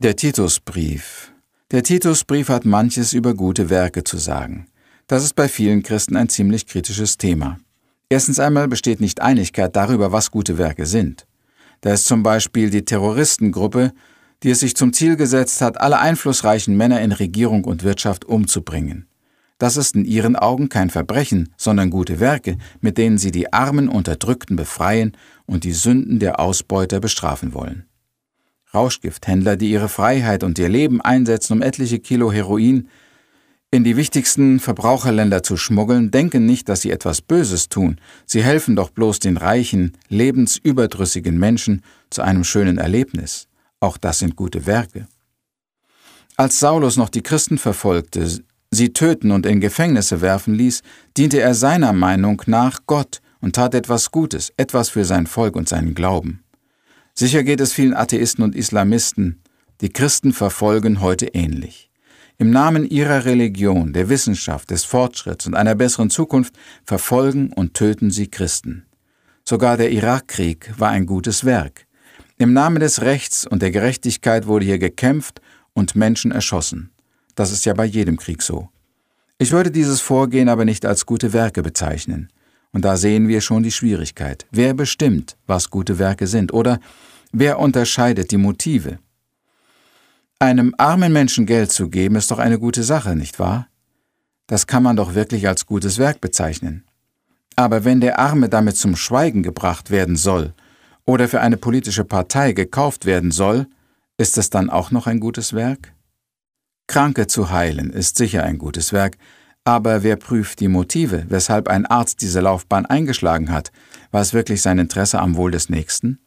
Der Titusbrief. Der Titusbrief hat manches über gute Werke zu sagen. Das ist bei vielen Christen ein ziemlich kritisches Thema. Erstens einmal besteht nicht Einigkeit darüber, was gute Werke sind. Da ist zum Beispiel die Terroristengruppe, die es sich zum Ziel gesetzt hat, alle einflussreichen Männer in Regierung und Wirtschaft umzubringen. Das ist in ihren Augen kein Verbrechen, sondern gute Werke, mit denen sie die armen Unterdrückten befreien und die Sünden der Ausbeuter bestrafen wollen. Rauschgifthändler, die ihre Freiheit und ihr Leben einsetzen, um etliche Kilo Heroin in die wichtigsten Verbraucherländer zu schmuggeln, denken nicht, dass sie etwas Böses tun. Sie helfen doch bloß den reichen, lebensüberdrüssigen Menschen zu einem schönen Erlebnis. Auch das sind gute Werke. Als Saulus noch die Christen verfolgte, sie töten und in Gefängnisse werfen ließ, diente er seiner Meinung nach Gott und tat etwas Gutes, etwas für sein Volk und seinen Glauben. Sicher geht es vielen Atheisten und Islamisten, die Christen verfolgen heute ähnlich. Im Namen ihrer Religion, der Wissenschaft, des Fortschritts und einer besseren Zukunft verfolgen und töten sie Christen. Sogar der Irakkrieg war ein gutes Werk. Im Namen des Rechts und der Gerechtigkeit wurde hier gekämpft und Menschen erschossen. Das ist ja bei jedem Krieg so. Ich würde dieses Vorgehen aber nicht als gute Werke bezeichnen. Und da sehen wir schon die Schwierigkeit. Wer bestimmt, was gute Werke sind? Oder wer unterscheidet die Motive? Einem armen Menschen Geld zu geben, ist doch eine gute Sache, nicht wahr? Das kann man doch wirklich als gutes Werk bezeichnen. Aber wenn der Arme damit zum Schweigen gebracht werden soll oder für eine politische Partei gekauft werden soll, ist es dann auch noch ein gutes Werk? Kranke zu heilen ist sicher ein gutes Werk, aber wer prüft die Motive, weshalb ein Arzt diese Laufbahn eingeschlagen hat? War es wirklich sein Interesse am Wohl des Nächsten?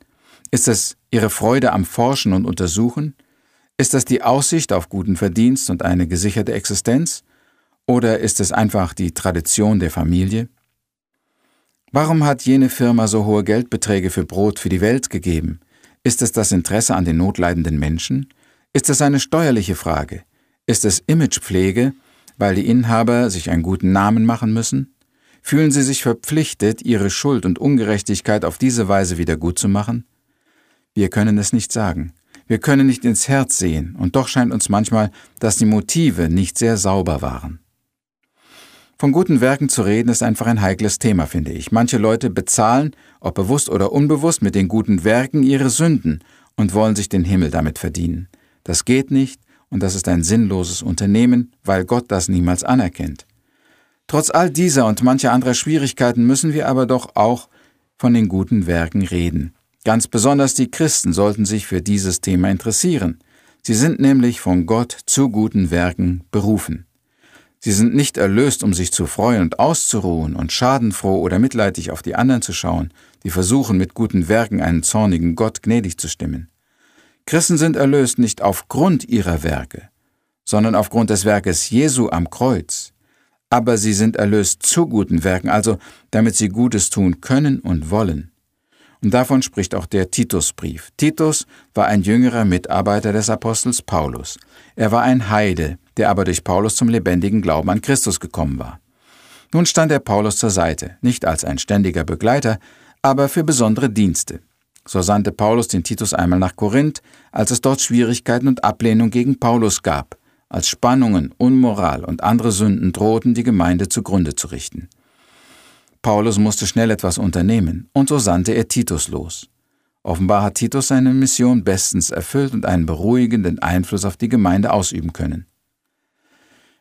Ist es ihre Freude am Forschen und Untersuchen? Ist das die Aussicht auf guten Verdienst und eine gesicherte Existenz? Oder ist es einfach die Tradition der Familie? Warum hat jene Firma so hohe Geldbeträge für Brot für die Welt gegeben? Ist es das Interesse an den notleidenden Menschen? Ist es eine steuerliche Frage? Ist es Imagepflege? weil die Inhaber sich einen guten Namen machen müssen? Fühlen sie sich verpflichtet, ihre Schuld und Ungerechtigkeit auf diese Weise wieder gut zu machen? Wir können es nicht sagen. Wir können nicht ins Herz sehen, und doch scheint uns manchmal, dass die Motive nicht sehr sauber waren. Von guten Werken zu reden ist einfach ein heikles Thema, finde ich. Manche Leute bezahlen, ob bewusst oder unbewusst, mit den guten Werken ihre Sünden und wollen sich den Himmel damit verdienen. Das geht nicht, und das ist ein sinnloses Unternehmen, weil Gott das niemals anerkennt. Trotz all dieser und mancher anderer Schwierigkeiten müssen wir aber doch auch von den guten Werken reden. Ganz besonders die Christen sollten sich für dieses Thema interessieren. Sie sind nämlich von Gott zu guten Werken berufen. Sie sind nicht erlöst, um sich zu freuen und auszuruhen und schadenfroh oder mitleidig auf die anderen zu schauen, die versuchen, mit guten Werken einen zornigen Gott gnädig zu stimmen. Christen sind erlöst nicht aufgrund ihrer Werke, sondern aufgrund des Werkes Jesu am Kreuz. Aber sie sind erlöst zu guten Werken, also damit sie Gutes tun können und wollen. Und davon spricht auch der Titusbrief. Titus war ein jüngerer Mitarbeiter des Apostels Paulus. Er war ein Heide, der aber durch Paulus zum lebendigen Glauben an Christus gekommen war. Nun stand er Paulus zur Seite, nicht als ein ständiger Begleiter, aber für besondere Dienste. So sandte Paulus den Titus einmal nach Korinth, als es dort Schwierigkeiten und Ablehnung gegen Paulus gab, als Spannungen, Unmoral und andere Sünden drohten, die Gemeinde zugrunde zu richten. Paulus musste schnell etwas unternehmen, und so sandte er Titus los. Offenbar hat Titus seine Mission bestens erfüllt und einen beruhigenden Einfluss auf die Gemeinde ausüben können.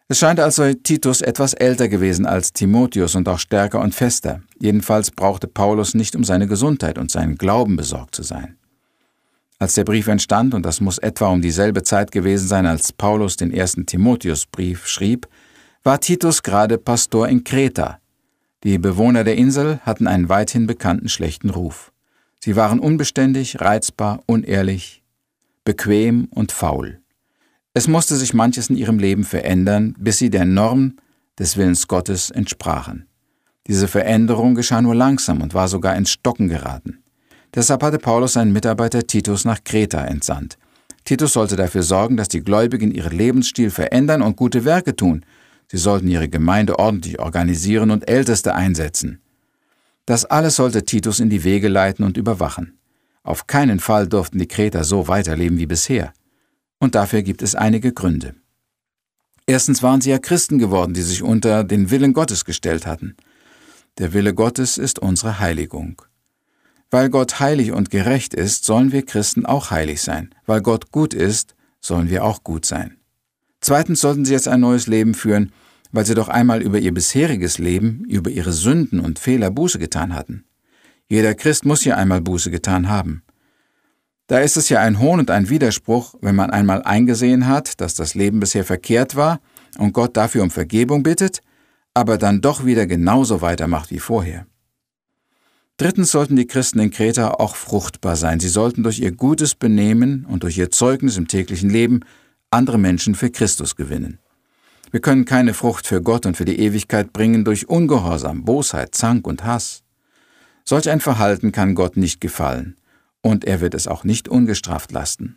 Es scheint also Titus etwas älter gewesen als Timotheus und auch stärker und fester. Jedenfalls brauchte Paulus nicht um seine Gesundheit und seinen Glauben besorgt zu sein. Als der Brief entstand, und das muss etwa um dieselbe Zeit gewesen sein, als Paulus den ersten Timotheusbrief schrieb, war Titus gerade Pastor in Kreta. Die Bewohner der Insel hatten einen weithin bekannten schlechten Ruf. Sie waren unbeständig, reizbar, unehrlich, bequem und faul. Es musste sich manches in ihrem Leben verändern, bis sie der Norm des Willens Gottes entsprachen. Diese Veränderung geschah nur langsam und war sogar ins Stocken geraten. Deshalb hatte Paulus seinen Mitarbeiter Titus nach Kreta entsandt. Titus sollte dafür sorgen, dass die Gläubigen ihren Lebensstil verändern und gute Werke tun. Sie sollten ihre Gemeinde ordentlich organisieren und Älteste einsetzen. Das alles sollte Titus in die Wege leiten und überwachen. Auf keinen Fall durften die Kreter so weiterleben wie bisher. Und dafür gibt es einige Gründe. Erstens waren sie ja Christen geworden, die sich unter den Willen Gottes gestellt hatten. Der Wille Gottes ist unsere Heiligung. Weil Gott heilig und gerecht ist, sollen wir Christen auch heilig sein. Weil Gott gut ist, sollen wir auch gut sein. Zweitens sollten sie jetzt ein neues Leben führen, weil sie doch einmal über ihr bisheriges Leben, über ihre Sünden und Fehler Buße getan hatten. Jeder Christ muss ja einmal Buße getan haben. Da ist es ja ein Hohn und ein Widerspruch, wenn man einmal eingesehen hat, dass das Leben bisher verkehrt war und Gott dafür um Vergebung bittet, aber dann doch wieder genauso weitermacht wie vorher. Drittens sollten die Christen in Kreta auch fruchtbar sein. Sie sollten durch ihr gutes Benehmen und durch ihr Zeugnis im täglichen Leben andere Menschen für Christus gewinnen. Wir können keine Frucht für Gott und für die Ewigkeit bringen durch Ungehorsam, Bosheit, Zank und Hass. Solch ein Verhalten kann Gott nicht gefallen, und er wird es auch nicht ungestraft lassen.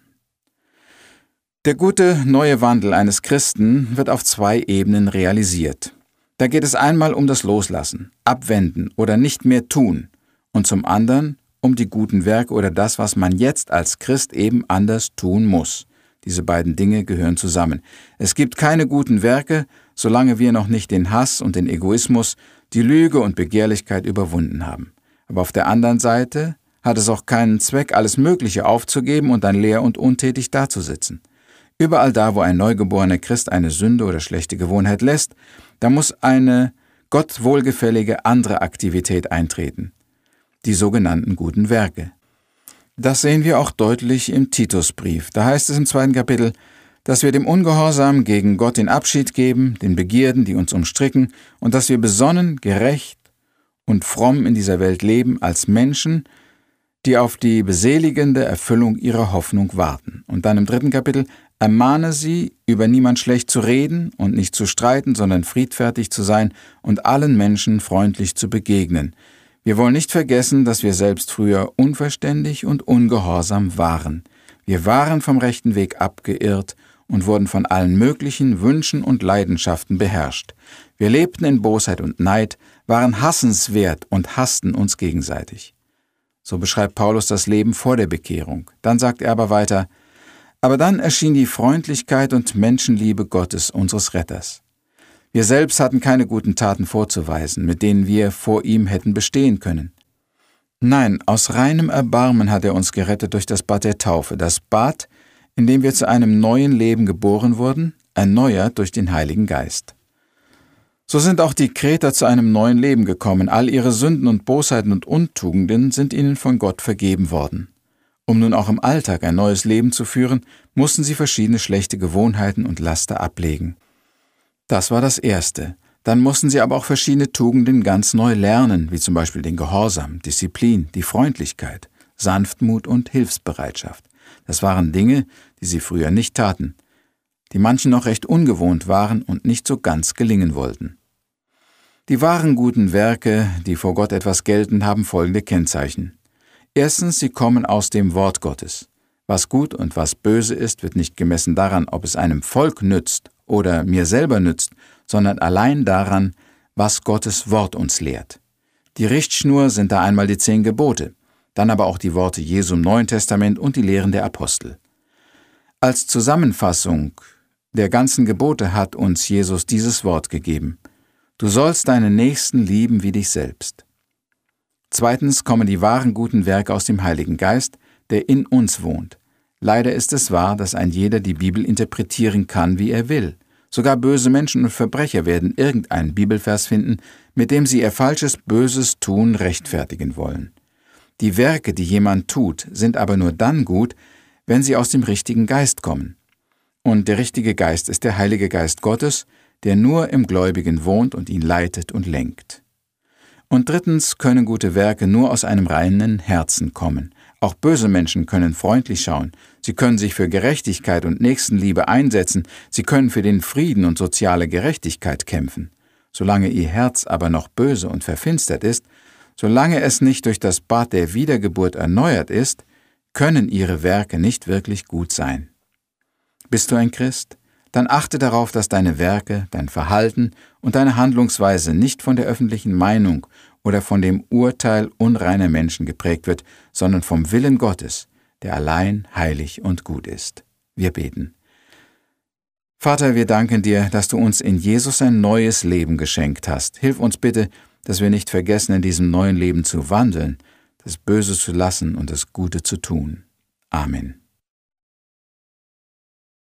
Der gute neue Wandel eines Christen wird auf zwei Ebenen realisiert. Da geht es einmal um das Loslassen, Abwenden oder nicht mehr tun und zum anderen um die guten Werke oder das, was man jetzt als Christ eben anders tun muss. Diese beiden Dinge gehören zusammen. Es gibt keine guten Werke, solange wir noch nicht den Hass und den Egoismus, die Lüge und Begehrlichkeit überwunden haben. Aber auf der anderen Seite hat es auch keinen Zweck, alles Mögliche aufzugeben und dann leer und untätig dazusitzen. Überall da, wo ein neugeborener Christ eine Sünde oder schlechte Gewohnheit lässt, da muss eine Gott wohlgefällige andere Aktivität eintreten, die sogenannten guten Werke. Das sehen wir auch deutlich im Titusbrief. Da heißt es im zweiten Kapitel, dass wir dem Ungehorsam gegen Gott den Abschied geben, den Begierden, die uns umstricken, und dass wir besonnen, gerecht und fromm in dieser Welt leben als Menschen, die auf die beseligende Erfüllung ihrer Hoffnung warten. Und dann im dritten Kapitel ermahne sie, über niemand schlecht zu reden und nicht zu streiten, sondern friedfertig zu sein und allen Menschen freundlich zu begegnen, wir wollen nicht vergessen, dass wir selbst früher unverständig und ungehorsam waren. Wir waren vom rechten Weg abgeirrt und wurden von allen möglichen Wünschen und Leidenschaften beherrscht. Wir lebten in Bosheit und Neid, waren hassenswert und hassten uns gegenseitig. So beschreibt Paulus das Leben vor der Bekehrung. Dann sagt er aber weiter, aber dann erschien die Freundlichkeit und Menschenliebe Gottes, unseres Retters. Wir selbst hatten keine guten Taten vorzuweisen, mit denen wir vor ihm hätten bestehen können. Nein, aus reinem Erbarmen hat er uns gerettet durch das Bad der Taufe, das Bad, in dem wir zu einem neuen Leben geboren wurden, erneuert durch den Heiligen Geist. So sind auch die Kreter zu einem neuen Leben gekommen, all ihre Sünden und Bosheiten und Untugenden sind ihnen von Gott vergeben worden. Um nun auch im Alltag ein neues Leben zu führen, mussten sie verschiedene schlechte Gewohnheiten und Laster ablegen. Das war das Erste. Dann mussten sie aber auch verschiedene Tugenden ganz neu lernen, wie zum Beispiel den Gehorsam, Disziplin, die Freundlichkeit, Sanftmut und Hilfsbereitschaft. Das waren Dinge, die sie früher nicht taten, die manchen noch recht ungewohnt waren und nicht so ganz gelingen wollten. Die wahren guten Werke, die vor Gott etwas gelten, haben folgende Kennzeichen. Erstens, sie kommen aus dem Wort Gottes. Was gut und was böse ist, wird nicht gemessen daran, ob es einem Volk nützt oder mir selber nützt, sondern allein daran, was Gottes Wort uns lehrt. Die Richtschnur sind da einmal die zehn Gebote, dann aber auch die Worte Jesu im Neuen Testament und die Lehren der Apostel. Als Zusammenfassung der ganzen Gebote hat uns Jesus dieses Wort gegeben. Du sollst deinen Nächsten lieben wie dich selbst. Zweitens kommen die wahren guten Werke aus dem Heiligen Geist, der in uns wohnt. Leider ist es wahr, dass ein jeder die Bibel interpretieren kann, wie er will. Sogar böse Menschen und Verbrecher werden irgendeinen Bibelvers finden, mit dem sie ihr falsches, böses Tun rechtfertigen wollen. Die Werke, die jemand tut, sind aber nur dann gut, wenn sie aus dem richtigen Geist kommen. Und der richtige Geist ist der Heilige Geist Gottes, der nur im Gläubigen wohnt und ihn leitet und lenkt. Und drittens können gute Werke nur aus einem reinen Herzen kommen. Auch böse Menschen können freundlich schauen, sie können sich für Gerechtigkeit und Nächstenliebe einsetzen, sie können für den Frieden und soziale Gerechtigkeit kämpfen. Solange ihr Herz aber noch böse und verfinstert ist, solange es nicht durch das Bad der Wiedergeburt erneuert ist, können ihre Werke nicht wirklich gut sein. Bist du ein Christ? Dann achte darauf, dass deine Werke, dein Verhalten und deine Handlungsweise nicht von der öffentlichen Meinung oder von dem Urteil unreiner Menschen geprägt wird, sondern vom Willen Gottes, der allein heilig und gut ist. Wir beten. Vater, wir danken dir, dass du uns in Jesus ein neues Leben geschenkt hast. Hilf uns bitte, dass wir nicht vergessen, in diesem neuen Leben zu wandeln, das Böse zu lassen und das Gute zu tun. Amen.